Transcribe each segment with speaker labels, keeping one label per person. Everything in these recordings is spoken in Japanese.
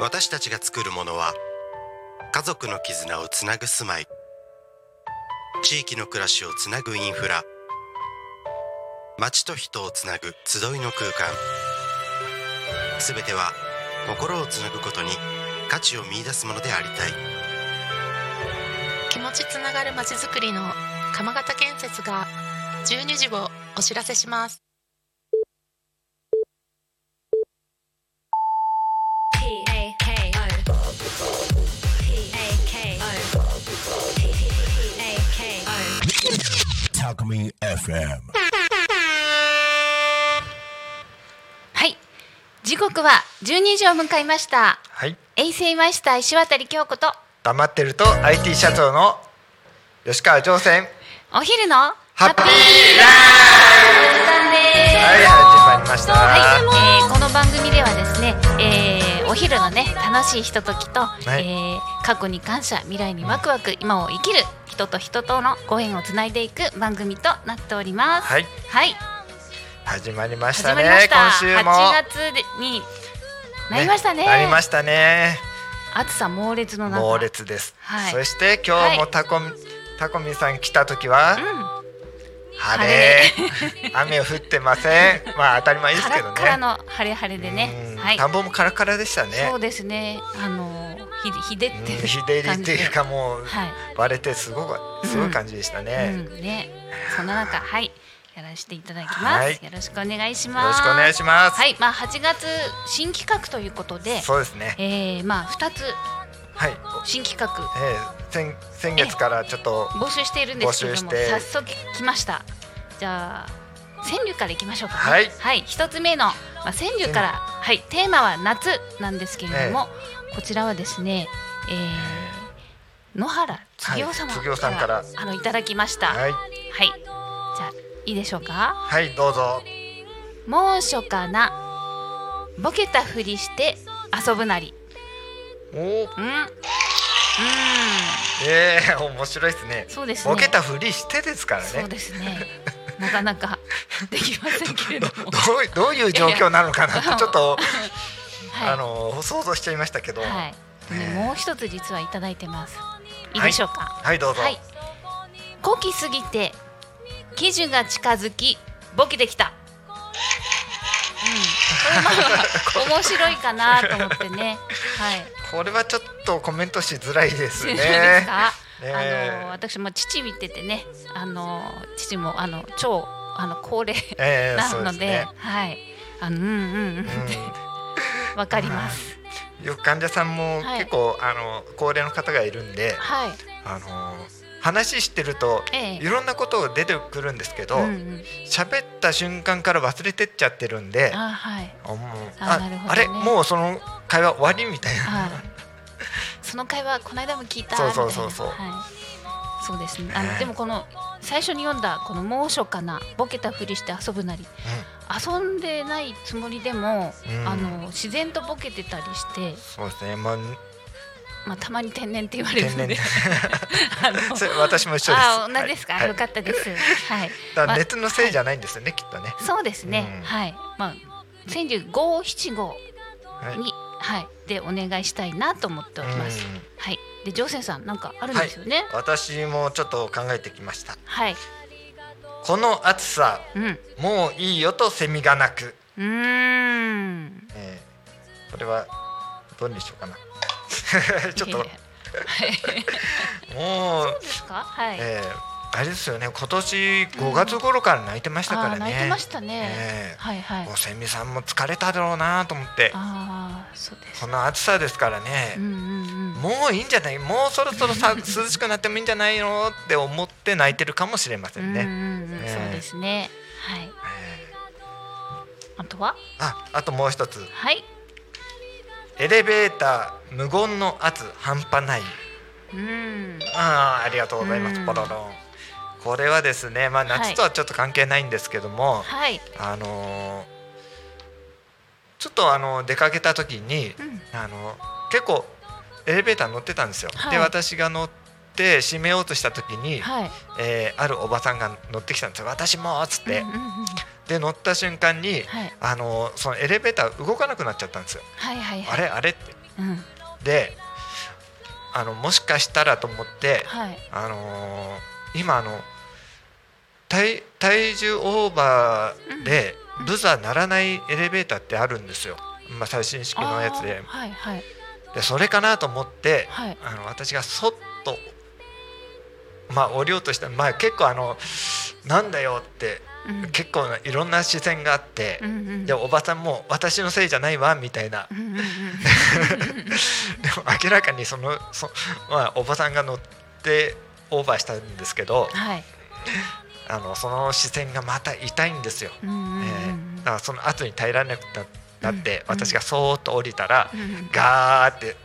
Speaker 1: 私たちが作るものは家族の絆をつなぐ住まい地域の暮らしをつなぐインフラ街と人をつなぐ集いの空間。すべては心をつなぐことに価値を見出すものでありたい。
Speaker 2: 気持ちつながるまちづくりの鎌形建設が12時をお知らせします。
Speaker 3: タコミン FM
Speaker 4: はい。時刻は12時を迎えました。
Speaker 5: はい。
Speaker 4: 衛星マイスター石渡京子と。
Speaker 5: 黙ってると IT 社長の吉川上船
Speaker 4: お昼の
Speaker 5: ハッピーラはい始まりました、
Speaker 4: はい、えーこの番組ではですね、えーお昼のね楽しいひとときと、
Speaker 5: い。
Speaker 4: えー過去に感謝未来にワクワク今を生きる人と人とのご縁をつないでいく番組となっております。
Speaker 5: はい。
Speaker 4: はい、
Speaker 5: 始まりまし
Speaker 4: 始
Speaker 5: たね
Speaker 4: した。
Speaker 5: 今週も。
Speaker 4: 8月でになりましたね。
Speaker 5: なりましたね。
Speaker 4: 暑さ猛烈の中。
Speaker 5: 猛烈です、
Speaker 4: はい。
Speaker 5: そして今日もタコミ、タコミさん来た時は、
Speaker 4: うん。
Speaker 5: 晴れ。雨降ってません。まあ当たり前です
Speaker 4: カ
Speaker 5: けどね。
Speaker 4: 晴れ晴れでね。
Speaker 5: うん。
Speaker 4: はい。
Speaker 5: 田んぼもカラカラでしたね。
Speaker 4: そうですね。あのひひでってる
Speaker 5: うん日照りっていうかもう
Speaker 4: はい。
Speaker 5: 割れてすごくすごい感じでしたね、よ
Speaker 4: うん。ね。そんな中はい。やらせていただきます、
Speaker 5: はい。
Speaker 4: よろしくお願いします。
Speaker 5: ろしくお願いします、
Speaker 4: はい。まあ8月新企画ということで。
Speaker 5: そうですね。
Speaker 4: えー、まあ2つ。
Speaker 5: はい、
Speaker 4: 新企画。
Speaker 5: えー、先先月からちょっと
Speaker 4: 募集しているんですけれども早速来ました。じゃあ川柳からいきましょうかね。
Speaker 5: はい。
Speaker 4: はい、一つ目の、まあ、川柳から。はい。テーマは夏なんですけれども、こちらはですね、えー、野原つぎお様
Speaker 5: はい次男さんから。
Speaker 4: あのいただきました。はい、
Speaker 5: はい。
Speaker 4: じゃあいいでしょうか？
Speaker 5: はいどうぞ。
Speaker 4: 猛暑かな。ボケたふりして遊ぶなり。
Speaker 5: お。ー
Speaker 4: うん。うん。
Speaker 5: えー、面白いですね。
Speaker 4: そうですね。
Speaker 5: ボケたふりしてですから
Speaker 4: そう
Speaker 5: ね
Speaker 4: ですね。なかなかできませんけれども。
Speaker 5: どうどういう状況なのかなってちょっと、
Speaker 4: はい
Speaker 5: あの想像しちゃいましたけど。
Speaker 4: はい、
Speaker 5: ね
Speaker 4: ねもう一つ実はいただいてます。い。いでしょうか？
Speaker 5: はいどうぞ、
Speaker 4: はい。古希すぎて喜寿が近づきボケてきた。うん、面白いかなと思ってね。はい。
Speaker 5: これはちょっとコメントしづらいですね。
Speaker 4: ですか、
Speaker 5: ね
Speaker 4: あの私も父見ててね。あの父もあの超あの高齢
Speaker 5: えー、
Speaker 4: なので,、
Speaker 5: そうですね、
Speaker 4: はい。あのうんうん。うんわかります、
Speaker 5: うん、よく患者さんも
Speaker 4: はい。
Speaker 5: 結構、あの高齢の方がいるんで
Speaker 4: はい。
Speaker 5: あの話してると
Speaker 4: ええ。
Speaker 5: いろんなこと出てくるんですけど
Speaker 4: うんうん、
Speaker 5: 喋、った瞬間から忘れてっちゃってるんで
Speaker 4: あはい。
Speaker 5: あ
Speaker 4: あね。
Speaker 5: あれもうその会話終わりみたいな。
Speaker 4: はい。その会話この間も聞いた
Speaker 5: そう。そうそうそう。
Speaker 4: はい。そうですね。あの
Speaker 5: ね
Speaker 4: でもこの最初に読んだこの猛暑かなボケたふりして遊ぶなり、遊んでないつもりでも、
Speaker 5: うん。
Speaker 4: あの自然とボケてたりして、
Speaker 5: そうですね。まあ
Speaker 4: まあたまに天然って言われる の
Speaker 5: それ私も一緒です。
Speaker 4: あ同じですか、
Speaker 5: はい。
Speaker 4: よかったです。はい。
Speaker 5: だ熱のせいじゃないんですよね、きっとね。
Speaker 4: そうですね。
Speaker 5: うん。
Speaker 4: はい。まあ千十五七五
Speaker 5: はい。
Speaker 4: に、はい、でお願いしたいなと思っております。
Speaker 5: うん
Speaker 4: はい。でジョーセンさんなんかあるんですよね？
Speaker 5: 私もちょっと考えてきました
Speaker 4: はい。
Speaker 5: この暑さ
Speaker 4: うん。
Speaker 5: もういいよとセミが鳴く、
Speaker 4: うーん。
Speaker 5: えー、これはどうにしようかな ちょっと もう、
Speaker 4: そうですか？はい。
Speaker 5: えーあれですよね今年5月頃から泣いてましたからね、
Speaker 4: あー泣いてましたね。
Speaker 5: ええ
Speaker 4: はいはい
Speaker 5: もう。セミさんも疲れただろうなと思って
Speaker 4: ああ、そうです
Speaker 5: こ。の暑さですからね、
Speaker 4: うんうんうん。
Speaker 5: もういいんじゃない？もうそろそろさ 涼しくなってもいいんじゃないのって思って泣いてるかもしれませ
Speaker 4: うんん
Speaker 5: ね。
Speaker 4: うんうん、
Speaker 5: ええ
Speaker 4: そうですね。はい。
Speaker 5: え
Speaker 4: あとは？
Speaker 5: ーああともう一つ
Speaker 4: はい。
Speaker 5: エレベーター無言の圧半端ない
Speaker 4: うん。
Speaker 5: あーありがとうございます
Speaker 4: うん
Speaker 5: ポロロンこれはですねまあ
Speaker 4: はい
Speaker 5: 夏とはちょっと関係ないんですけども、
Speaker 4: はい。
Speaker 5: あのーちょっとあの出かけた時に
Speaker 4: うん。
Speaker 5: あの結構エレベーター乗ってたんですよ、
Speaker 4: はい
Speaker 5: で私が乗って閉めようとした時に、
Speaker 4: はい。
Speaker 5: えーあるおばさんが乗ってきたんですよ私もっつって、
Speaker 4: うんうんうん
Speaker 5: で乗った瞬間に、
Speaker 4: はい。
Speaker 5: あのそのエレベーター動かなくなっちゃったんですよ、
Speaker 4: はいはいはい。
Speaker 5: あれあれって
Speaker 4: うん
Speaker 5: であのもしかしたらと思って、
Speaker 4: はい
Speaker 5: あのー今あの体体重オーバーで
Speaker 4: うん。
Speaker 5: ブザー鳴らないエレベーターってあるんですよ、まあ、最新式のやつで。
Speaker 4: はいはい。
Speaker 5: でそれかなと思って、
Speaker 4: はい。
Speaker 5: あの私がそっとまあ降りようとしたら、まあ、結構あのなんだよって
Speaker 4: うん。
Speaker 5: 結構ないろんな視線があって
Speaker 4: う、んうん
Speaker 5: でおばさんも私のせいじゃないわみたいな。
Speaker 4: うんうんうん。
Speaker 5: でも明らかにそのそ、まあ、おばさんが乗ってオーバーしたんですけど
Speaker 4: はい。
Speaker 5: あのその視線がまた痛いんですよ。
Speaker 4: うんうんうん
Speaker 5: えーだからその後に耐えられなくなって、
Speaker 4: うん
Speaker 5: 私がそーっと降りたら、
Speaker 4: うんうん
Speaker 5: ガーって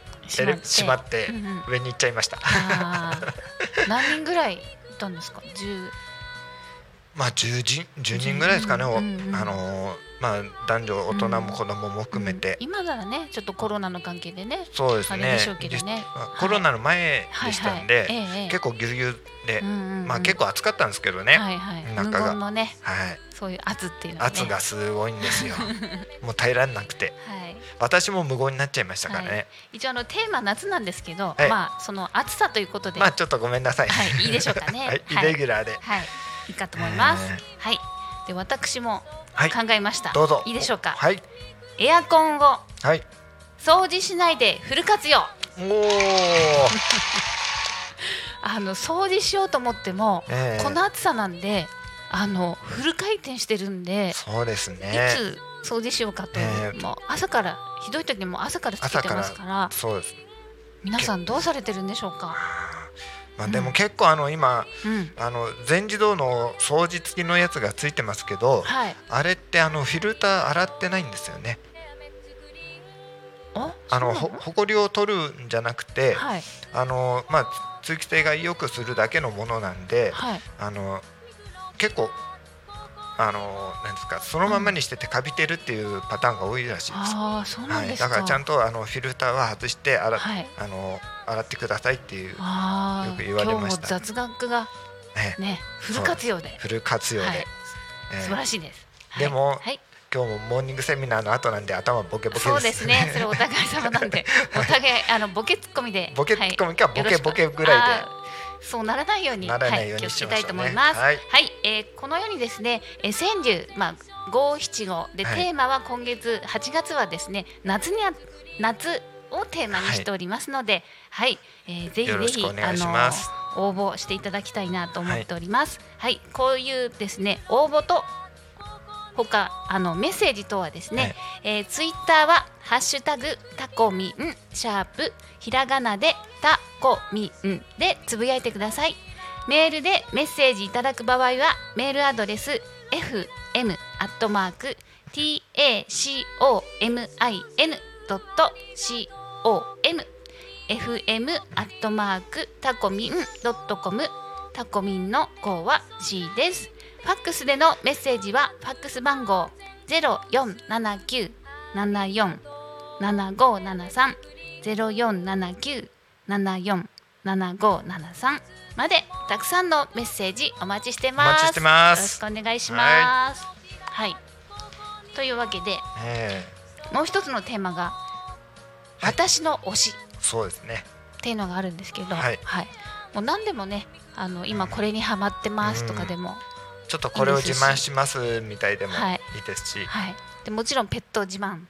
Speaker 5: エレ
Speaker 4: 閉まって。
Speaker 5: 閉まって
Speaker 4: うんうん。
Speaker 5: 上に行っちゃいました。
Speaker 4: 何人ぐらいいたんですか？十。
Speaker 5: まあ10人 ,10 人ぐらいですかね、お
Speaker 4: うんうんうん。
Speaker 5: あのーまあ、男女大人も子供も含めて、
Speaker 4: うん。今ならねちょっとコロナの関係でね
Speaker 5: そうですね。
Speaker 4: ね。
Speaker 5: 実コロナの前でしたんで、結構ぎゅうぎゅうで、
Speaker 4: うんうんうん。
Speaker 5: まあ、結構暑かったんですけどね、
Speaker 4: はいはい。無
Speaker 5: 中が。
Speaker 4: 言のね
Speaker 5: はい、
Speaker 4: そういう圧っていうね。
Speaker 5: 圧がすごいんですよ。もう耐えられなくて。
Speaker 4: はい。
Speaker 5: 私も無言になっちゃいましたからね、
Speaker 4: はい。一応あのテーマ夏なんですけど、
Speaker 5: はい。
Speaker 4: まあその暑さということで、
Speaker 5: まあちょっとごめんなさい、
Speaker 4: はいいいでしょうかね。
Speaker 5: はい、イ
Speaker 4: はい
Speaker 5: レギュラーで、
Speaker 4: はい。い。いかと思います、
Speaker 5: え
Speaker 4: はい。で私も
Speaker 5: はい
Speaker 4: 考えました、
Speaker 5: どうぞ。
Speaker 4: いいでしょうか、
Speaker 5: はい。
Speaker 4: エアコンを
Speaker 5: はい。
Speaker 4: 掃除しないでフル活用。
Speaker 5: おお、
Speaker 4: あの掃除しようと思っても、
Speaker 5: ええ。
Speaker 4: この暑さなんであのフル回転してるんで、
Speaker 5: そうですね。
Speaker 4: いつ掃除しようかと、
Speaker 5: ええ。
Speaker 4: もう朝からひどい時も朝からつけてますから
Speaker 5: そうです。
Speaker 4: 皆さんどうされてるんでしょうか、
Speaker 5: まあでも結構あの今
Speaker 4: うん、
Speaker 5: あの全自動の掃除付きのやつがついてますけど
Speaker 4: はい。
Speaker 5: あれってあのフィルター洗ってないんですよね。
Speaker 4: あ
Speaker 5: あのほ
Speaker 4: そうな
Speaker 5: ほこりを取るんじゃなくて
Speaker 4: はい。
Speaker 5: あのまあ通気性が良くするだけのものなんで
Speaker 4: はい。
Speaker 5: あの結構あのなんですかそのままにしててカビてるっていうパターンが多いらしいです。
Speaker 4: ああそうな
Speaker 5: はい、
Speaker 4: んですか、
Speaker 5: だからちゃんとあのフィルターは外して洗,、
Speaker 4: はい。
Speaker 5: あの洗ってくださいっていう、
Speaker 4: ああ
Speaker 5: よく言われました。
Speaker 4: 今日も雑学が
Speaker 5: ね、
Speaker 4: ねフル活用で。
Speaker 5: フル活用で、
Speaker 4: はい。
Speaker 5: えー
Speaker 4: 素晴らしいです、はい。
Speaker 5: でも
Speaker 4: はい。
Speaker 5: 今日もモーニングセミナーの後なんで頭ボケボケです。
Speaker 4: そうですね。それお互い様なんで。お互いあのボケツッコミで。
Speaker 5: ボケツッコミか
Speaker 4: はい。
Speaker 5: ボケボケぐらいで
Speaker 4: そうならないように
Speaker 5: ならないように
Speaker 4: はい、気をつけ
Speaker 5: たましょうね
Speaker 4: と思います。
Speaker 5: はい。
Speaker 4: えーこのようにですね、えー川柳まあ五七五。で、
Speaker 5: はい。
Speaker 4: テーマは今月8月はですね夏にあ夏をテーマにしておりますので、はい、えーぜひぜひあの応募していただきたいなと思っております。はい、こういうですね応募と他あのメッセージ等はですね、
Speaker 5: はい
Speaker 4: えーツイッターはハッシュタグタコミンシャープひらがなでタコミンでつぶやいてください。メールでメッセージいただく場合はメールアドレス fm アットマーク t a c o m i n ドット c o m fm アットマークタコミンドットコムタコミンの号は C です。ファックスでのメッセージはファックス番号ゼロ四七九七四七五七三ゼロ四七九七四七五七三までたくさんのメッセージお待ちしてます。
Speaker 5: お待ちしてます。
Speaker 4: よろしくお願いします。はい。というわけで
Speaker 5: え
Speaker 4: もう一つのテーマが、
Speaker 5: はい。
Speaker 4: 私の推し。
Speaker 5: ーそうですね。
Speaker 4: っていうのがあるんですけど、
Speaker 5: はい。
Speaker 4: もう何でもねあの今これにハマってますとかでも、
Speaker 5: ちょっとこれを自慢しますみたいでも
Speaker 4: はい。
Speaker 5: いいですし、
Speaker 4: はい、でもちろんペット自慢
Speaker 5: はい、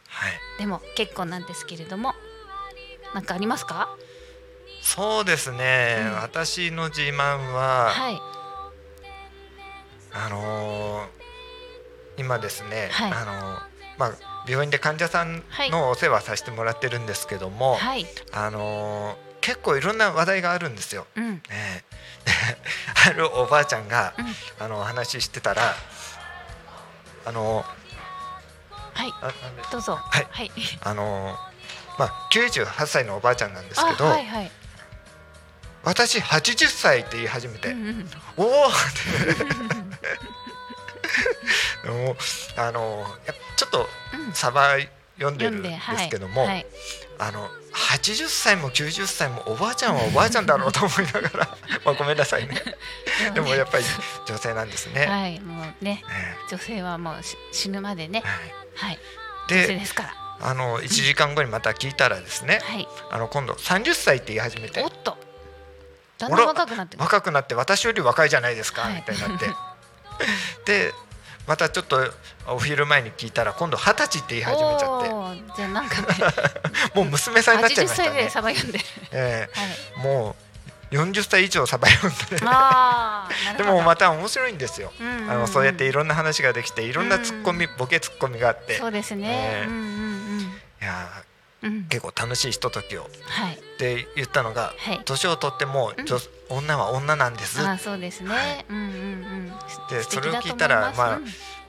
Speaker 4: でも結構なんですけれどもなんかありますか？
Speaker 5: そうですね、
Speaker 4: うん。
Speaker 5: 私の自慢は、
Speaker 4: はい。
Speaker 5: あのー今ですね、
Speaker 4: はい。
Speaker 5: あのーまあ病院で患者さんのお世話させてもらってるんですけども、
Speaker 4: はい。
Speaker 5: あのー結構いろんな話題があるんですよ。
Speaker 4: うん。
Speaker 5: ねえ あるおばあちゃんが、
Speaker 4: うん。
Speaker 5: あのお話ししてたらあの
Speaker 4: はい。
Speaker 5: あ
Speaker 4: どうぞ。
Speaker 5: はい。
Speaker 4: はい。
Speaker 5: あのまあ98歳のおばあちゃんなんですけど、
Speaker 4: あはいはい。
Speaker 5: 私80歳って言い始めて、
Speaker 4: うんうん。
Speaker 5: おおって。もうあのちょっと
Speaker 4: うん。
Speaker 5: サバ読んで
Speaker 4: 読
Speaker 5: るんですけども、
Speaker 4: はい。
Speaker 5: あの80歳も90歳もおばあちゃんはおばあちゃんだろうと思いながら まあごめんなさいね。でもやっぱり女性なんですね。
Speaker 4: はいもうね
Speaker 5: え
Speaker 4: 女性はもうし死ぬまでね
Speaker 5: えはい。で
Speaker 4: ですから。
Speaker 5: あの1時間後にまた聞いたらですね
Speaker 4: はい。
Speaker 5: あの今度30歳って言い始めて
Speaker 4: おっと。だんだん若くなってる。
Speaker 5: 若くなって私より若いじゃないですか、
Speaker 4: はい。
Speaker 5: みたいになって。でまたちょっとお昼前に聞いたら今度二十歳って言い始めちゃって。
Speaker 4: じゃあなんかね。
Speaker 5: もう娘さんになっちゃい
Speaker 4: 80
Speaker 5: ました
Speaker 4: 歳で
Speaker 5: ね
Speaker 4: サバ読んでる。
Speaker 5: え
Speaker 4: はい。
Speaker 5: えもう40歳以上サバ読んで
Speaker 4: あ
Speaker 5: でもまた面白いんですよ、
Speaker 4: うんうんうん。
Speaker 5: あのそうやっていろんな話ができていろんなツッコミ、ボケツッコミがあって。い
Speaker 4: そうですね。
Speaker 5: ええ。
Speaker 4: うんうん
Speaker 5: や
Speaker 4: うん。うん
Speaker 5: ー結構楽しいひとときを。っ
Speaker 4: はい。
Speaker 5: て言ったのが
Speaker 4: はい。
Speaker 5: 年を取っても、
Speaker 4: うん。
Speaker 5: 女女は女なんです。
Speaker 4: あーそうですね、
Speaker 5: はい。
Speaker 4: うんうんうん。
Speaker 5: でそれを聞いたらまあ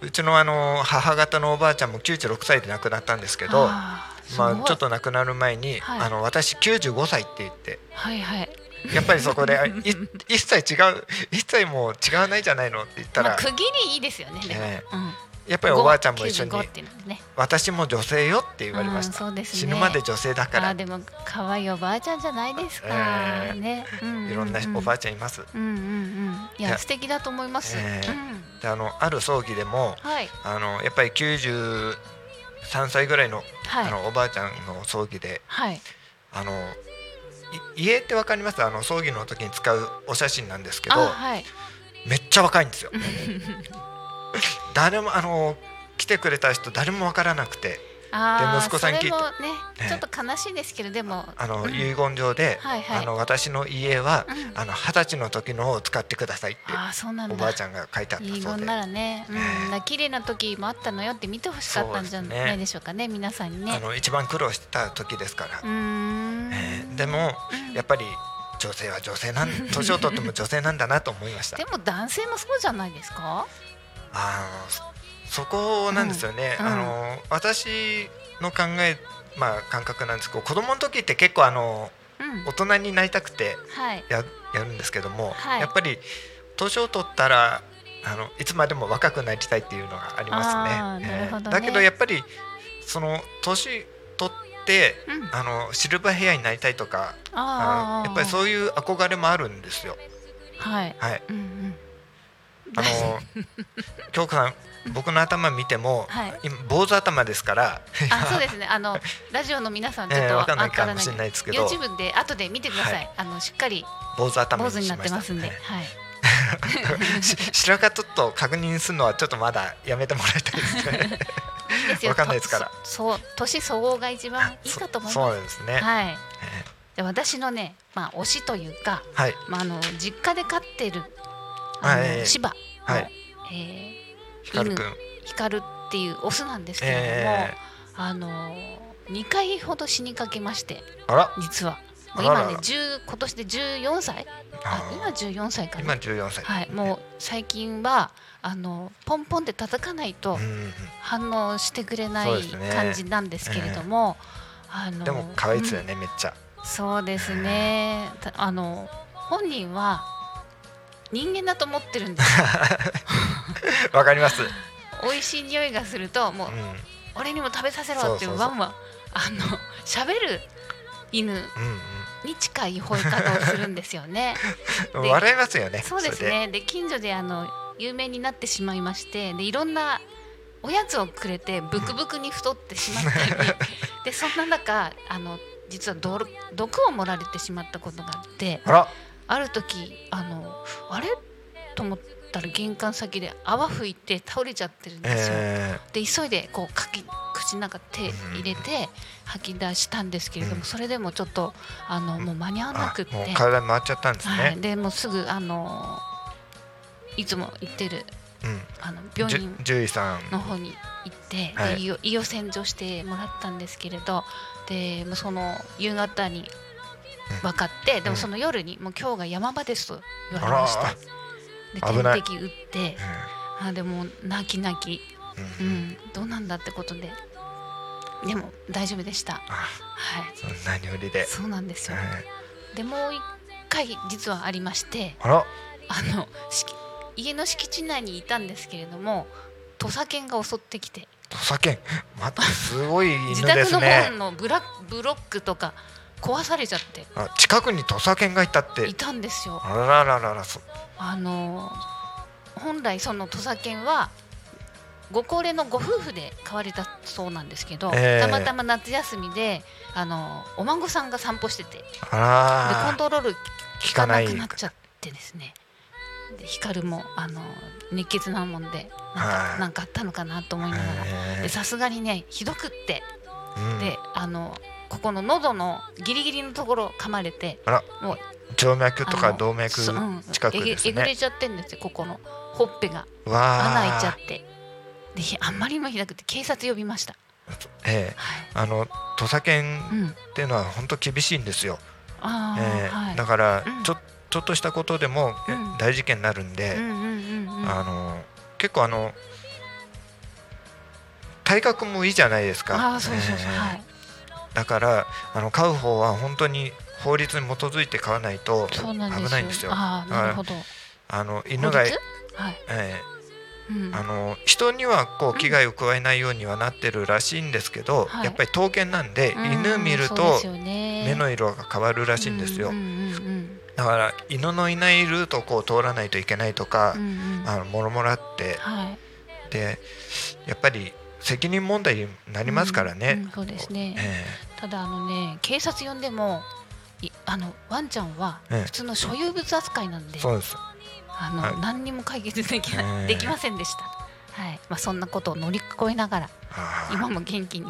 Speaker 4: う
Speaker 5: ちのあの母方のおばあちゃんも96歳で亡くなったんですけどまあちょっと亡くなる前に、
Speaker 4: はい。
Speaker 5: あの私95歳って言って。
Speaker 4: はいはい。
Speaker 5: やっぱりそこでい 一切違う一切もう違わないじゃないのって言ったら、
Speaker 4: まあ、区切りいいですよねでも、
Speaker 5: え。
Speaker 4: うん
Speaker 5: やっぱりおばあちゃんも一緒に
Speaker 4: 95っていうのでね。
Speaker 5: 私も女性よって言われまし
Speaker 4: うん
Speaker 5: た、
Speaker 4: ね。
Speaker 5: 死ぬまで女性だから。
Speaker 4: でも可愛いおばあちゃんじゃないですか、
Speaker 5: ええ
Speaker 4: ね、うんうんうん、
Speaker 5: いろんなおばあちゃんいます、
Speaker 4: うんうんうん。い
Speaker 5: いや
Speaker 4: や素敵だと思います、
Speaker 5: ええ
Speaker 4: うん。
Speaker 5: であのある葬儀でも
Speaker 4: はい。
Speaker 5: あのやっぱり93歳ぐらいの,、
Speaker 4: はい。
Speaker 5: あのおばあちゃんの葬儀で
Speaker 4: はい。
Speaker 5: あのい家ってわかります？あの葬儀の時に使うお写真なんですけど
Speaker 4: あはい。
Speaker 5: めっちゃ若いんですよ 誰もあの来てくれた人誰もわからなくて。
Speaker 4: あー
Speaker 5: 息子さんに聞いて。
Speaker 4: ね
Speaker 5: ええ
Speaker 4: ちょっと悲しいですけどでも
Speaker 5: あの、
Speaker 4: うん。
Speaker 5: 遺言状で、
Speaker 4: はいはい。
Speaker 5: あの私の家は、
Speaker 4: うん。
Speaker 5: あの二十歳の時のを使ってくださいっておばあちゃんが書いてあった
Speaker 4: 遺
Speaker 5: そうで。
Speaker 4: 言ならね、うん。綺麗な時もあったのよって見てほしかったんじゃないでしょうかね皆さんにね。
Speaker 5: あの一番苦労してた時ですから、えーでもやっぱり女性は女性なん年を取っても女性なんだなと思いました。
Speaker 4: でも男性もそうじゃないですか？
Speaker 5: あのそそこなんですよね、
Speaker 4: うん。うん。
Speaker 5: あの私の考えまあ感覚なんですけど子供の時って結構あの
Speaker 4: うん。
Speaker 5: 大人になりたくて
Speaker 4: はい。
Speaker 5: ややるんですけども、
Speaker 4: はい。
Speaker 5: やっぱり年を取ったらあのいつまでも若くなりたいっていうのがありますね。
Speaker 4: なるほどね。
Speaker 5: だけどやっぱりその年取って
Speaker 4: うん。
Speaker 5: あのシルバーヘアになりたいとかあやっぱりそういう憧れもあるんですよ。
Speaker 4: はい。
Speaker 5: はい、
Speaker 4: うんうん
Speaker 5: あの 京子さん僕の頭見ても、
Speaker 4: はい。
Speaker 5: 今坊主頭ですから。
Speaker 4: あそうですね。あのラジオの皆さんちょっと
Speaker 5: えーわかんない
Speaker 4: わか
Speaker 5: もしれないですけど。
Speaker 4: YouTube で後で見てください、
Speaker 5: はい。
Speaker 4: あのしっかり
Speaker 5: 坊主頭
Speaker 4: 坊主になってますんで、
Speaker 5: はい。白髪ちょっと確認するのはちょっとまだやめてもらいたいですね。
Speaker 4: いいですよ。
Speaker 5: わかんないですから。
Speaker 4: とそそう年相応が一番いいかと。思い
Speaker 5: そ
Speaker 4: ます
Speaker 5: そうですね。
Speaker 4: はい。
Speaker 5: え
Speaker 4: で私のねまあ推しというか、
Speaker 5: ーはい。
Speaker 4: まあ、あの実家で飼ってるあの、
Speaker 5: はい。
Speaker 4: 柴の、
Speaker 5: はい。
Speaker 4: えー
Speaker 5: 光くん。
Speaker 4: 光っていうオスなんですけれども、
Speaker 5: え
Speaker 4: あの2回ほど死にかけまして
Speaker 5: ー、あら。
Speaker 4: 実は。今ね10今年で14歳。あ今14歳か
Speaker 5: 今
Speaker 4: な
Speaker 5: 14歳。
Speaker 4: はい。もう最近はあのポンポンで叩かないと反応してくれない感じなんですけれども、あの
Speaker 5: でも可愛いですよ
Speaker 4: うん。
Speaker 5: ね、めっちゃ。
Speaker 4: そうですね。たあの本人は人間だと思ってるんですよ
Speaker 5: わかります。うん。
Speaker 4: 美味しい匂いがするともう俺にも食べさせろってワンワンあの喋る犬
Speaker 5: うん
Speaker 4: に近い吠え方をするんですよね。
Speaker 5: 笑いますよね。
Speaker 4: そうです。ねで近所であの有名になってしまいましてでいろんなおやつをくれてブクブクに太ってしまったりでそんな中あの実は毒毒を盛られてしまったことがあって
Speaker 5: あら、
Speaker 4: ある時あのあれ？と思ったら玄関先で泡吹いて倒れちゃってるんですよ。
Speaker 5: え
Speaker 4: で急いでこうかき口の中手入れて吐き出したんですけれども、
Speaker 5: うん。
Speaker 4: それでもちょっとあのもう間に合わなくって、
Speaker 5: 体回っちゃったんです
Speaker 4: はい、
Speaker 5: ね。
Speaker 4: でもうすぐあのいつも行ってる
Speaker 5: うん。
Speaker 6: あの病院
Speaker 5: 獣医さん
Speaker 6: の方に。行って、
Speaker 5: はい。
Speaker 6: で胃を胃を洗浄してもらったんですけれどでもうその夕方に分かって、でもその夜にもう今日が山場ですと言われました。
Speaker 5: あ
Speaker 6: で点滴打ってあでも泣き泣き、
Speaker 5: う
Speaker 6: うん。ん、どうなんだってことで。でも大丈夫でした。は
Speaker 5: あ
Speaker 6: い。
Speaker 5: そんなによりで、
Speaker 6: そうなんですよ、
Speaker 5: はい
Speaker 6: でもう一回実はありまして
Speaker 5: あ
Speaker 6: の敷家の敷地内にいたんですけれども土佐犬が襲ってきて。
Speaker 5: 土佐犬。またすごい犬
Speaker 6: 自宅の門のブラブロックとか壊されちゃって。
Speaker 5: あ近くに土佐犬がいたって。
Speaker 6: いたんですよ。
Speaker 5: あらららら
Speaker 6: あの本来その土佐犬は
Speaker 4: ご高齢のご夫婦で買われたそうなんですけど、
Speaker 5: ええ。
Speaker 4: たまたま夏休みであのお孫さんが散歩してて。でコ
Speaker 5: あ
Speaker 4: ントロール
Speaker 5: 聞
Speaker 4: 効かなくなっちゃってですね。で光もあの熱血なもんでなん
Speaker 5: はい。
Speaker 4: かなんかあったのかなと思いながら。さすがにねひどくって。
Speaker 5: うん。
Speaker 4: であのここの喉のギリギリのところ噛まれて
Speaker 5: あら。
Speaker 4: もう
Speaker 5: 静脈とか動脈近くですね。
Speaker 4: えげえぐれちゃってんですよここの。ほっぺが。穴開いちゃって。でひあんまりにもひどくて警察呼びました。
Speaker 5: ええ。
Speaker 4: はい。
Speaker 5: あの土佐犬
Speaker 4: うん。
Speaker 5: っていうのは本当厳しいんですよ、
Speaker 4: あ
Speaker 5: ええ。
Speaker 4: あはい。
Speaker 5: だから
Speaker 4: うん。
Speaker 5: ちょちょっとしたことでもえ
Speaker 4: うん。
Speaker 5: 大事件になるんで、結構あの体格もいいじゃないですか。
Speaker 4: ああそうそうそう。
Speaker 5: ええ。
Speaker 4: はい
Speaker 5: だからあの飼う方は本当に法律に基づいて飼わないと危ないんですよ。
Speaker 4: ああなるほど。
Speaker 5: あの犬が、
Speaker 4: はい。
Speaker 5: え
Speaker 4: うん。
Speaker 5: えあの人にはこう危害を加えないようにはなってるらしいんですけど、
Speaker 4: はい。
Speaker 5: やっぱり刀剣なんで、
Speaker 4: うん
Speaker 5: 犬見ると目の色が変わるらしいんですよ、
Speaker 4: うんうん
Speaker 5: だから犬のいないルートをこう通らないといけないとか
Speaker 4: うんう、ん。うんうん
Speaker 5: あのもろもろあって
Speaker 4: はい。
Speaker 5: でやっぱり責任問題になりますからね。
Speaker 4: うんうんそうですね。
Speaker 5: え
Speaker 4: ただあのね警察呼んでもいあのワンちゃんは
Speaker 5: ええ。え
Speaker 4: 普通の所有物扱いなんで、
Speaker 5: そうです。
Speaker 4: あの、
Speaker 5: はい。
Speaker 4: 何にも解決できな、
Speaker 5: ええ。
Speaker 4: できませんでした。はい、まあそんなことを乗り越えながら今も元気に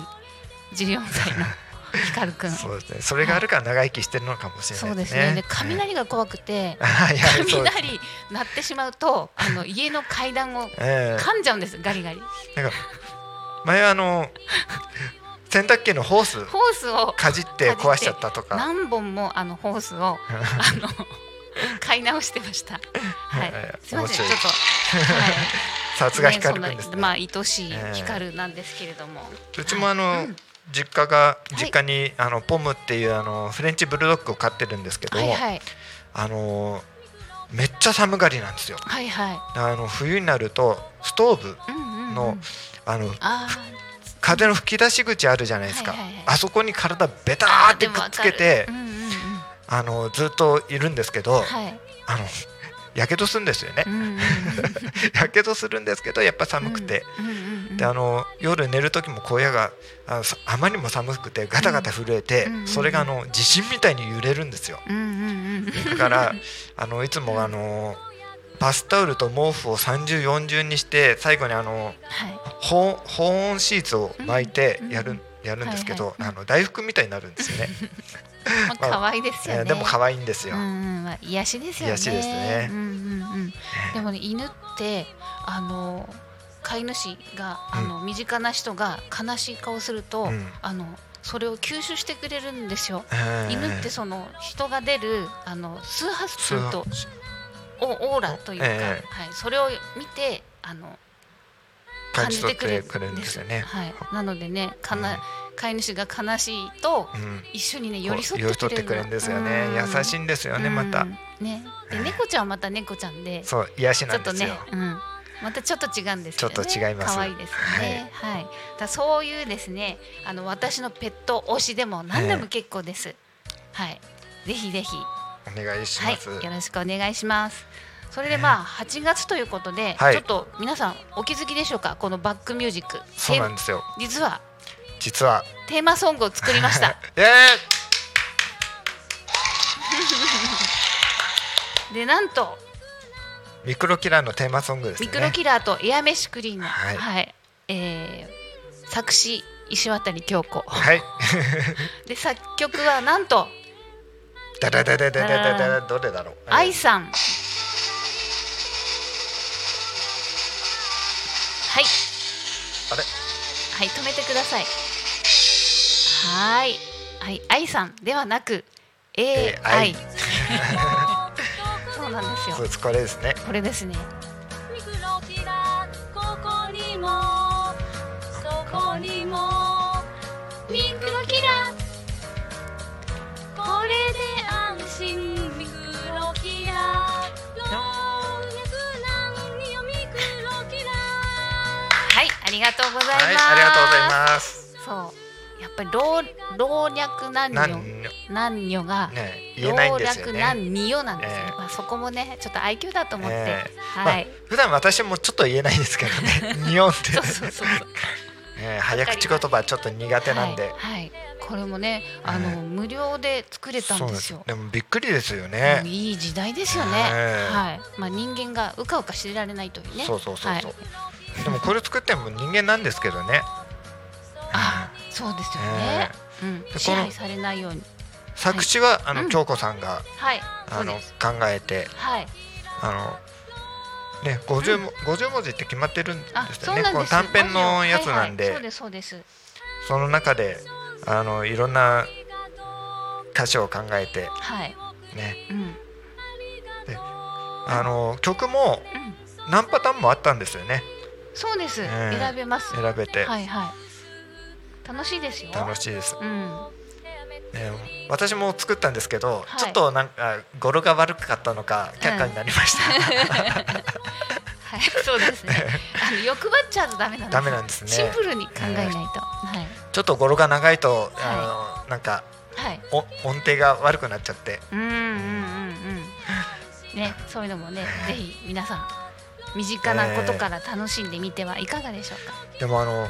Speaker 4: 14歳の 光くん。
Speaker 5: そうですね。それがあるから長生きしてるのかもしれ
Speaker 4: そ
Speaker 5: ないですね。
Speaker 4: うですね。で雷が怖くて、雷鳴ってしまうとあの 家の階段を
Speaker 5: ええ。
Speaker 4: 噛んじゃうんですガリガリ。
Speaker 5: なんか前あの洗濯機のホース
Speaker 4: ホースを
Speaker 5: かじって壊しちゃったとか。
Speaker 4: 何本もあのホースをあの 買い直してました。はい
Speaker 5: ええ。
Speaker 4: すみませんちょ
Speaker 5: 面
Speaker 4: っと。
Speaker 5: さすが光くんですね。
Speaker 4: まあ愛しい
Speaker 5: ええ
Speaker 4: 光なんですけれども。
Speaker 5: うちもあの、
Speaker 4: うん
Speaker 5: 実家が
Speaker 4: い
Speaker 5: 実家に、あのポムっていうあのフレンチブルドッグを飼ってるんですけど、
Speaker 4: はいはい
Speaker 5: あのめっちゃ寒がりなんですよ。
Speaker 4: はいはい。
Speaker 5: あの冬になるとストーブ
Speaker 4: うんうんうん
Speaker 5: の、あの
Speaker 4: あ
Speaker 5: 風の吹き出し口あるじゃないですか、
Speaker 4: はいはいはい。
Speaker 5: あそこに体ベタ
Speaker 4: あ
Speaker 5: ーってくっつけて
Speaker 4: うんうんうん。
Speaker 5: あのずっといるんですけど、
Speaker 4: はい。
Speaker 5: あのやけどするんですよね。
Speaker 4: うん
Speaker 5: やけどするんですけどやっぱ寒くて、
Speaker 4: うんうんうん
Speaker 5: であの夜寝る時も小屋がああまりにも寒くてガタガタ震えて、
Speaker 4: うん
Speaker 5: それがあの地震みたいに揺れるんですよ。
Speaker 4: うんうんうん
Speaker 5: だからあのいつもあのバスタオルと毛布を三重四重にして最後にあの
Speaker 4: はい。
Speaker 5: 保保温シーツを巻いてやる,、
Speaker 4: うん。
Speaker 5: やるんですけど、
Speaker 4: はいはい。
Speaker 5: あの大福みたいになるんですよね、
Speaker 4: まあ可愛いですよね。
Speaker 5: えーでも可愛いんですよ、
Speaker 4: うんうん。まあ癒しですよね。
Speaker 5: 癒しですね。
Speaker 4: うんうんうん。でもね犬ってあの飼い主があの身近な人が悲しい顔すると、
Speaker 5: うん。
Speaker 4: あのそれを吸収してくれるんですよ。
Speaker 5: えー。
Speaker 4: 犬ってその人が出るあの数波数と
Speaker 5: 数
Speaker 4: オオーラというか、
Speaker 5: え
Speaker 4: はい、それを見てあの
Speaker 5: 感じ取ってくれるんです。よね、
Speaker 4: はい、なのでねかな、飼い主が悲しいと
Speaker 5: うん。
Speaker 4: 一緒にね寄り添ってくれるの。
Speaker 5: 添ってくれるんですよね。優しいんですよねまた。
Speaker 4: うん。ね。で
Speaker 5: ええ。
Speaker 4: 猫ちゃんはまた猫ちゃんでち
Speaker 5: そう癒し
Speaker 4: ょっと
Speaker 5: なんですよ、
Speaker 4: ね、うん、またちょっと違うんですよね。
Speaker 5: ちょっと違います。
Speaker 4: 可愛いですよね。はい、だそういうですねあの私のペット推しでも何でも結構です、はい。ぜひぜひ
Speaker 5: お願いし
Speaker 4: はい
Speaker 5: ます、
Speaker 4: よろしくお願いします。それでまあ8月ということで、
Speaker 5: はい。
Speaker 4: ちょっと皆さんお気づきでしょうか？このバックミュージック。
Speaker 5: そうなんですよ。
Speaker 4: 実は。
Speaker 5: 実は。
Speaker 4: テーマソングを作りました。
Speaker 5: えー
Speaker 4: でなんと。
Speaker 5: ミクロキラーのテーマソングですね。
Speaker 4: ミクロキラーとエアメシクリーンの、は
Speaker 5: はいい。
Speaker 4: えー作詞石渡京子。
Speaker 5: はい。
Speaker 4: で作曲はなんと
Speaker 5: だだだだだだだだどれだろう。
Speaker 4: 愛さん。はい。
Speaker 5: あれ？
Speaker 4: はい止めてください。はい。はい愛さん。ではなく AI,
Speaker 5: AI
Speaker 4: そうなんですよ。
Speaker 5: これですね。
Speaker 4: これですね
Speaker 7: で安心ミクロキラ
Speaker 4: はいありがとうございます、
Speaker 5: はいありがとうございます。
Speaker 4: そうやっぱり老老若男女男女。が
Speaker 5: ね言えないんですよ
Speaker 4: 老若男
Speaker 5: ね。
Speaker 4: 女よなんですよ、
Speaker 5: ええ。
Speaker 4: まあ、そこもねちょっと愛嬌だと思って、
Speaker 5: え
Speaker 4: はい、
Speaker 5: 普段私もちょっと言えないですけどね。日本って
Speaker 4: そうそうそうそう
Speaker 5: えー早口言葉ちょっと苦手なんで。
Speaker 4: はい、はい。これもねあの、
Speaker 5: ええ
Speaker 4: 無料で作れたんですよ。
Speaker 5: でもびっくりですよ
Speaker 4: も
Speaker 5: ね。
Speaker 4: う。いい時代ですよね、
Speaker 5: ええ
Speaker 4: はい。まあ、人間がうかうかしてられないというね。
Speaker 5: そうそうそうそう。
Speaker 4: はい、
Speaker 5: でもこれ作っても人間なんですけどね。
Speaker 4: あそうですよね、うん、
Speaker 5: この
Speaker 4: 支配されないように。
Speaker 5: 作詞はあ
Speaker 4: うん。
Speaker 5: の京子さんが
Speaker 4: はい。そ
Speaker 5: あの考えて
Speaker 4: はい。
Speaker 5: あの。ね、50も50文字って決まってるんです
Speaker 4: あ
Speaker 5: よね。この短編のやつなんで。
Speaker 4: はいはい。そう、ですそうです。
Speaker 5: その中であのいろんな歌詞を考えて
Speaker 4: はい。
Speaker 5: ね、
Speaker 4: うん。
Speaker 5: あの曲も
Speaker 4: うん。
Speaker 5: 何パターンもあったんですよね。
Speaker 4: そうです、
Speaker 5: ええ
Speaker 4: 選べます。
Speaker 5: 選べて。
Speaker 4: はいはい。楽しいですよ。
Speaker 5: 楽しいです。
Speaker 4: うん
Speaker 5: ね、私も作ったんですけど、
Speaker 4: はい。
Speaker 5: ちょっとなんか語呂が悪かったのか却下になりました。
Speaker 4: はいそうですね。あの欲張っちゃうとダメなんです
Speaker 5: ダメなんですね。
Speaker 4: シンプルに考えないと、はい。
Speaker 5: ちょっと語呂が長いと、あのなんか
Speaker 4: はい。
Speaker 5: お音程が悪くなっちゃって、
Speaker 4: うんうんうんうん。ねそういうのもねぜひ皆さん身近なことから楽しんでみてはいかがでしょうか、
Speaker 5: でもあの、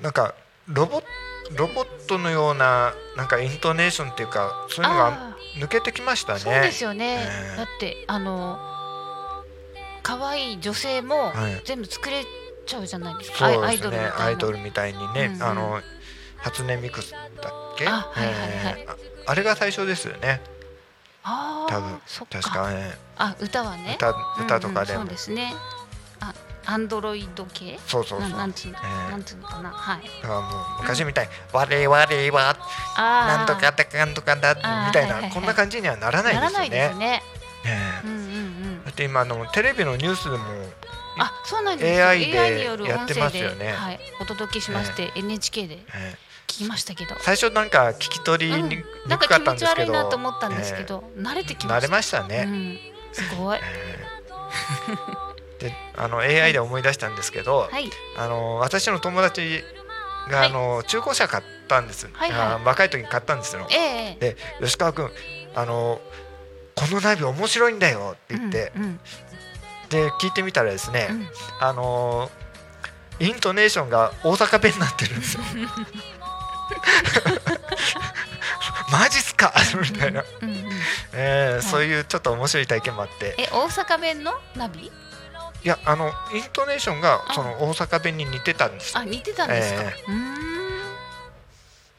Speaker 5: なんかロボロボットのようななんかイントネーションっていうかそういうのが
Speaker 4: あ
Speaker 5: 抜けてきましたね。
Speaker 4: あそうですよね、
Speaker 5: ええ。
Speaker 4: だってあの可愛い女性も
Speaker 5: はい。
Speaker 4: 全部作れちゃうじゃないですか、
Speaker 5: そう
Speaker 4: アイ
Speaker 5: ですね
Speaker 4: ドルみたいな。
Speaker 5: アイドルみたいにね、
Speaker 4: うんうん。
Speaker 5: あの初音ミクスだっけ？
Speaker 4: あはいはいはい。
Speaker 5: えーああれが最初ですよね。
Speaker 4: ああ
Speaker 5: 多分確か。ね
Speaker 4: あ歌はね。
Speaker 5: 歌歌とかでも、
Speaker 4: うんうんそうですね。あアンドロイド系？
Speaker 5: そうそうそう。
Speaker 4: ななんつうの、
Speaker 5: ええ
Speaker 4: なんつうのかな？はい。
Speaker 5: だからもう昔みたい。に「我々は
Speaker 4: あー。
Speaker 5: なんとかだかんとかだ」みたいないこんな感じにはならない
Speaker 4: ならない
Speaker 5: ですよね。
Speaker 4: ですね
Speaker 5: ね
Speaker 4: うんうんうん。
Speaker 5: だって今あのテレビのニュースでも
Speaker 4: あそうなんですよ。
Speaker 5: AI で
Speaker 4: による
Speaker 5: やってますよね。
Speaker 4: はい、お届けしまして、NHK で
Speaker 5: え
Speaker 4: 聞きましたけど、
Speaker 5: ー最初なんか聞き取りにくかっ
Speaker 4: なんか気持ち
Speaker 5: たんですけど、
Speaker 4: 悪いなと思ったんですけど、慣れてきました。
Speaker 5: 慣れましたね。
Speaker 4: うん、すごい。
Speaker 5: えーであの AI で思い出したんですけど、
Speaker 4: はい。
Speaker 5: あの私の友達が、
Speaker 4: はい。
Speaker 5: あの中古車買ったんです、
Speaker 4: はいはい。
Speaker 5: あ若い時に買ったんですよ。
Speaker 4: ええ
Speaker 5: で吉川君あのこのナビ面白いんだよって言って、
Speaker 4: うんうん。
Speaker 5: で聞いてみたらですね、
Speaker 4: うん。
Speaker 5: あのイントネーションが大阪弁になってるんですよ。マジっすか？みたいな、
Speaker 4: うんうん
Speaker 5: えーそういうちょっと面白い体験もあって。
Speaker 4: え大阪弁のナビ？
Speaker 5: いやあのイントネーションが
Speaker 4: あ。
Speaker 5: その大阪弁に似てたんです。
Speaker 4: あ似てたんですか、
Speaker 5: え
Speaker 4: うーん。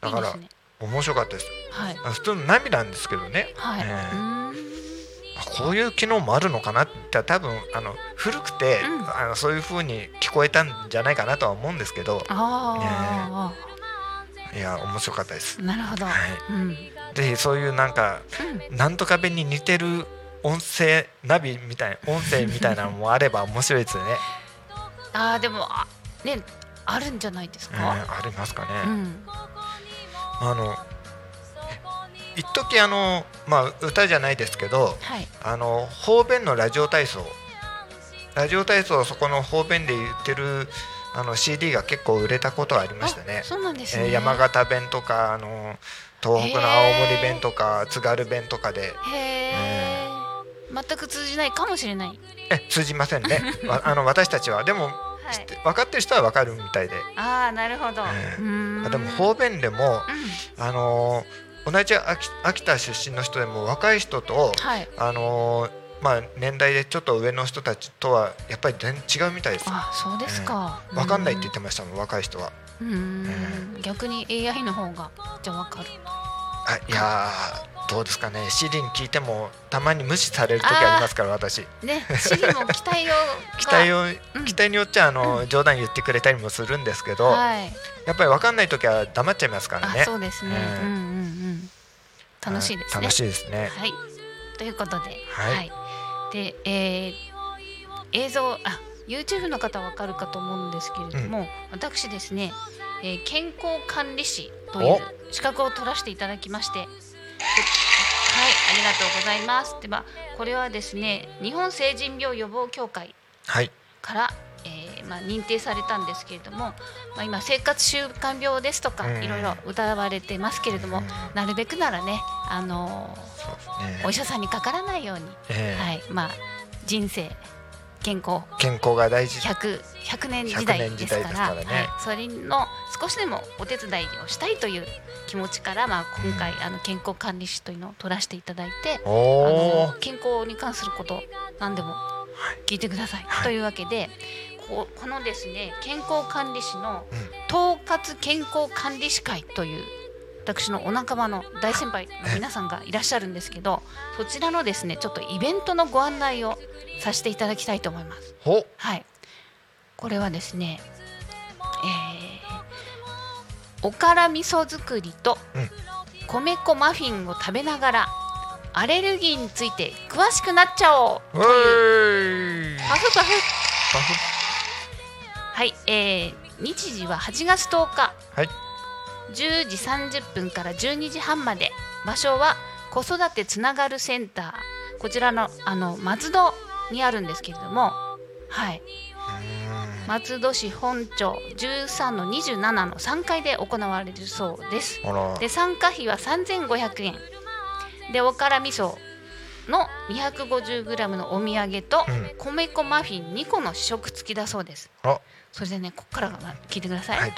Speaker 5: だから
Speaker 4: ね。
Speaker 5: 面白かったです。
Speaker 4: はい。
Speaker 5: あ普通のナビなんですけどね。
Speaker 4: はい、
Speaker 5: ええ。
Speaker 4: うー
Speaker 5: こういう機能もあるのかなって多分あの古くて、
Speaker 4: うん。
Speaker 5: あのそういう風に聞こえたんじゃないかなとは思うんですけど。
Speaker 4: あ
Speaker 5: いや面白かったです。
Speaker 4: あ、なるほど、
Speaker 5: はい。
Speaker 4: うん。
Speaker 5: ぜひそういうなんか
Speaker 4: うん。
Speaker 5: なんとか弁に似てる音声ナビみたいな音声みたいなのもあれば面白いですよね、
Speaker 4: ああでもあねあるんじゃないです
Speaker 5: えー
Speaker 4: か、
Speaker 5: ありますかね、
Speaker 4: うん。
Speaker 5: あの一時あのまあ歌じゃないですけど
Speaker 4: はい。
Speaker 5: あの方便のラジオ体操。ラジオ体操そこの方便で言ってるあの CD が結構売れたことがありましたね。
Speaker 4: あ。そうなんですね、
Speaker 5: えー山形弁とかあの東北の青森弁とか津軽弁とかで。
Speaker 4: へえ全く通じないかもしれない。
Speaker 5: え通じませんね。わあの私たちは。でも
Speaker 4: はい。
Speaker 5: 分かってる人は分かるみたいで、
Speaker 4: ああなるほど、
Speaker 5: え
Speaker 4: うー
Speaker 5: でも方便でも
Speaker 4: うん。
Speaker 5: あの同じ秋秋田出身の人でも若い人と
Speaker 4: はい。
Speaker 5: あのまあ年代でちょっと上の人たちとはやっぱり全然違うみたいです。
Speaker 4: あそうですか、
Speaker 5: 分かんないって言ってましたもん若い人は。
Speaker 4: うーん。逆に AI の方がじゃあ分かる。
Speaker 5: あいやーどうですかね。CD に聞いてもたまに無視される時ありますから私。
Speaker 4: ね CD も期待を
Speaker 5: 期待を
Speaker 4: うん。
Speaker 5: 期待によっちゃあの、冗談言ってくれたりもするんですけど、
Speaker 4: はい。
Speaker 5: やっぱり分かんない時は黙っちゃいますからね。
Speaker 4: あそうですね、
Speaker 5: ええ
Speaker 4: うんうんうん。楽しいですね。
Speaker 5: 楽しいですね。
Speaker 4: はい。ということで
Speaker 5: はい。
Speaker 4: で、えー映像あ YouTube の方はわかるかと思うんですけれども、私ですね、えー健康管理士という資格を取らせていただきましてではいありがとうございます。ではこれはですね日本成人病予防協会
Speaker 5: はい。
Speaker 4: から、えーまあ、認定されたんですけれども、まあ、今生活習慣病ですとか
Speaker 5: うん。
Speaker 4: いろいろ歌われてますけれども、
Speaker 5: うん。
Speaker 4: なるべくならね、あの
Speaker 5: そうですね。
Speaker 4: お医者さんにかからないように、
Speaker 5: ええ。
Speaker 4: はいまあ、人生健康。
Speaker 5: 健康が大事。
Speaker 4: 100, 100年時代
Speaker 5: 100年時代
Speaker 4: ですから
Speaker 5: ね。
Speaker 4: はい、それの少しでもお手伝いをしたいという気持ちから、まあ、今回、あの健康管理士というのを取らせていただいてあの健康に関すること何でも聞いてください。
Speaker 5: はい。
Speaker 4: というわけでここのですね健康管理士の
Speaker 5: うん。
Speaker 4: 統括健康管理士会という私のお仲間の大先輩の皆さんがいらっしゃるんですけどそちらのですねちょっとイベントのご案内をさせていただきたいと思います。
Speaker 5: ほ
Speaker 4: はい。これはですね、えー、おから味噌作りと
Speaker 5: うん。
Speaker 4: 米粉マフィンを食べながらアレルギーについて詳しくなっちゃおう。
Speaker 5: うーい。
Speaker 4: パフパフ。
Speaker 5: パフ。
Speaker 4: はい、えー、日時は8月10日、
Speaker 5: はい
Speaker 4: 10時30分から12時半まで。場所は子育てつながるセンター。こちらのあの松戸にあるんですけれども。はい。松戸市本町13の27の3階で行われるそうです。で参加費は3500円。でおから味噌の 250g のお土産と
Speaker 5: うん。
Speaker 4: 米粉マフィン2個の試食付きだそうです。
Speaker 5: あ。
Speaker 4: それでねここからが聞いてください、
Speaker 5: はい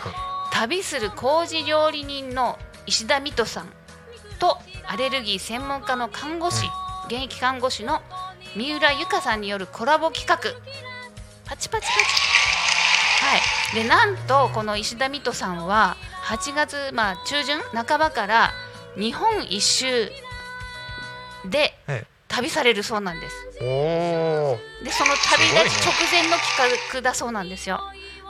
Speaker 4: 旅する麹料理人の石田水戸さんとアレルギー専門家の看護師、現役看護師の三浦由香さんによるコラボ企画。パチパチパチ。はい。でなんとこの石田水戸さんは8月、まあ、中旬半ばから日本一周で
Speaker 5: ええ。
Speaker 4: 旅されるそうなんです。
Speaker 5: おお
Speaker 4: でその旅立ち直前の企画だそうなんですよ。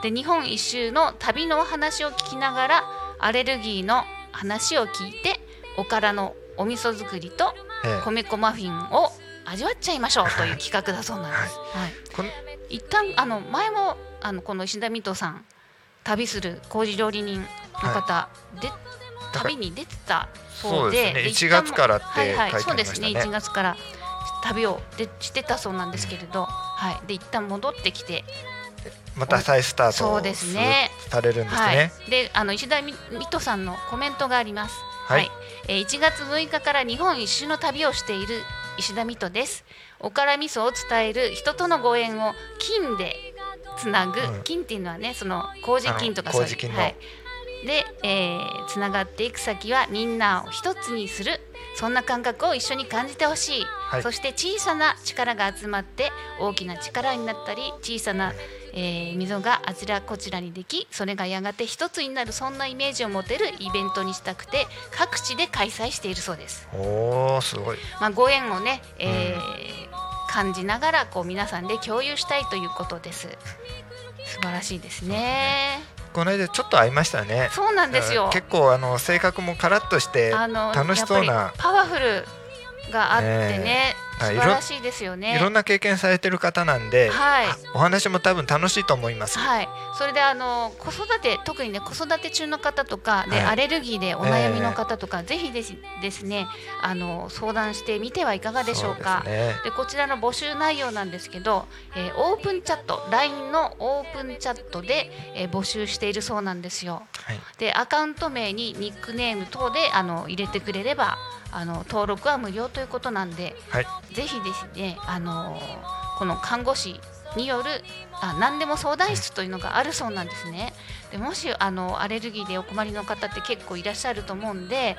Speaker 4: で日本一周の旅のお話を聞きながらアレルギーの話を聞いておからのお味噌作りと
Speaker 5: ええ。
Speaker 4: 米粉マフィンを味わっちゃいましょうという企画だそうなんです。はい。
Speaker 5: こん
Speaker 4: 一旦あの前もあのこの石田水戸さん旅する麹料理人の方、で旅に出てたそうで
Speaker 5: そうですね。1
Speaker 4: 一旦も
Speaker 5: 月からって
Speaker 4: はいはい
Speaker 5: 書いてありましたね。
Speaker 4: そうですね。1月から旅をでしてたそうなんですけれど、はい、で一旦戻ってきて
Speaker 5: また再スタート
Speaker 4: そうですね。
Speaker 5: されるんです
Speaker 4: はい。
Speaker 5: ね、
Speaker 4: であの石田水戸さんのコメントがあります。
Speaker 5: はい。
Speaker 4: えー1月6日から日本一周の旅をしている石田水戸です。おから味噌を伝える人とのご縁を金でつなぐ、
Speaker 5: うん。
Speaker 4: 金っていうのはねその麹金とか
Speaker 5: あ
Speaker 4: そういう。はい、で、えーつながっていく先はみんなを一つにする。そんな感覚を一緒に感じてほしい、
Speaker 5: はい。
Speaker 4: そして小さな力が集まって大きな力になったり小さな、えー溝があちらこちらにできそれがやがて一つになるそんなイメージを持てるイベントにしたくて各地で開催しているそうです。
Speaker 5: おおすごい
Speaker 4: まあ、ご縁をね、えー感じながらこう皆さんで共有したいということです。素晴らしいですね。
Speaker 5: この間ちょっと会いましたね
Speaker 4: そうなんですよ。
Speaker 5: 結構あの性格もカラッとして楽しそうな
Speaker 4: パワフルがあってね
Speaker 5: ね
Speaker 4: 素晴らしいですよね。
Speaker 5: いろんな経験されてる方なんで、
Speaker 4: はい。
Speaker 5: あお話も多分楽しいと思います、
Speaker 4: はい、それであの子育て特にね子育て中の方とかで、
Speaker 5: はい。
Speaker 4: アレルギーでお悩みの方とか、ぜひですですねあの相談してみてはいかがでしょうか。
Speaker 5: ですね。
Speaker 4: でこちらの募集内容なんですけど、えーオープンチャット LINE のオープンチャットで、えー募集しているそうなんですよ。
Speaker 5: はい。
Speaker 4: でアカウント名にニックネーム等であの入れてくれればあの登録は無料ということなんで、
Speaker 5: はい
Speaker 4: ぜひですねあのこの看護師によるあ何でも相談室というのがあるそうなんですね。でもしあのアレルギーでお困りの方って結構いらっしゃると思うんで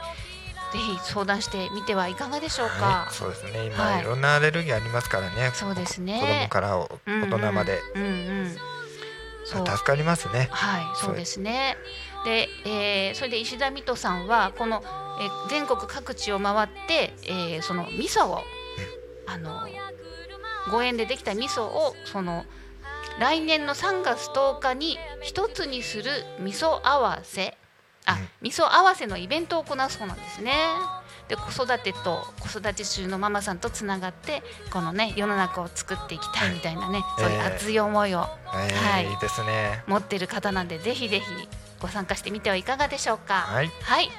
Speaker 4: ぜひ相談してみてはいかがでしょうか。
Speaker 5: はい、そうですね。今、
Speaker 4: はい。
Speaker 5: い、ろんなアレルギーありますからね。
Speaker 4: そうですね。
Speaker 5: 子供から大人まで、
Speaker 4: うんうんそう。
Speaker 5: 助かりますね。
Speaker 4: はい、そうですね。で、えーそれで石田水戸さんはこの、えー全国各地を回って、えーその味噌を、あのご縁でできた味噌をその来年の3月10日に一つにする味噌合わせ。あ、
Speaker 5: うん。
Speaker 4: 味噌合わせのイベントを行うそうなんですね。で子育てと子育て中のママさんとつながってこのね世の中を作っていきたいみたいなね、そういう熱い思いを。
Speaker 5: えー
Speaker 4: はい。
Speaker 5: いいですね。
Speaker 4: 持ってる方なんでぜひぜひご参加してみてはいかがでしょうか。
Speaker 5: はい。
Speaker 4: はい、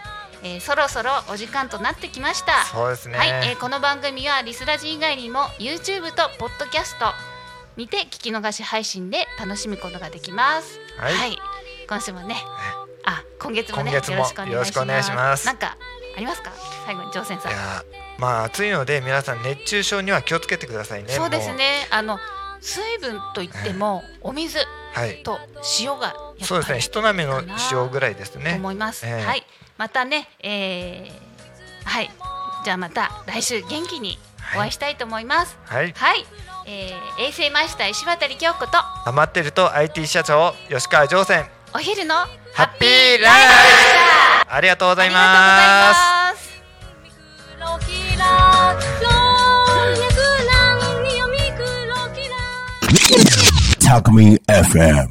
Speaker 4: えーそろそろお時間となってきました
Speaker 5: そうですね、
Speaker 4: はい、えーこの番組はリスラジ以外にも YouTube とポッドキャストにて聞き逃し配信で楽しむことができます。
Speaker 5: はい
Speaker 4: 今週もね、あ今月もね
Speaker 5: 今月も
Speaker 4: よろしくお願いします。なんかありますか？最後に乗船さん。
Speaker 5: いやまあ暑いので皆さん熱中症には気をつけてくださいね
Speaker 4: そうです
Speaker 5: も
Speaker 4: ね。あの水分といってもお水と塩がやっぱり
Speaker 5: そうですね人並みの塩ぐらいです
Speaker 4: と
Speaker 5: ね
Speaker 4: 思います。
Speaker 5: ええ
Speaker 4: はい。またね、えー、はい。じゃあまた来週元気にお会いしたいと思います。
Speaker 5: はい
Speaker 4: はい。えー、衛生マイスター石渡京子と
Speaker 5: 余ってると IT 社長吉川上船
Speaker 4: お昼のハ
Speaker 5: ハッピーライフありがとうございます
Speaker 8: Talk Me FM.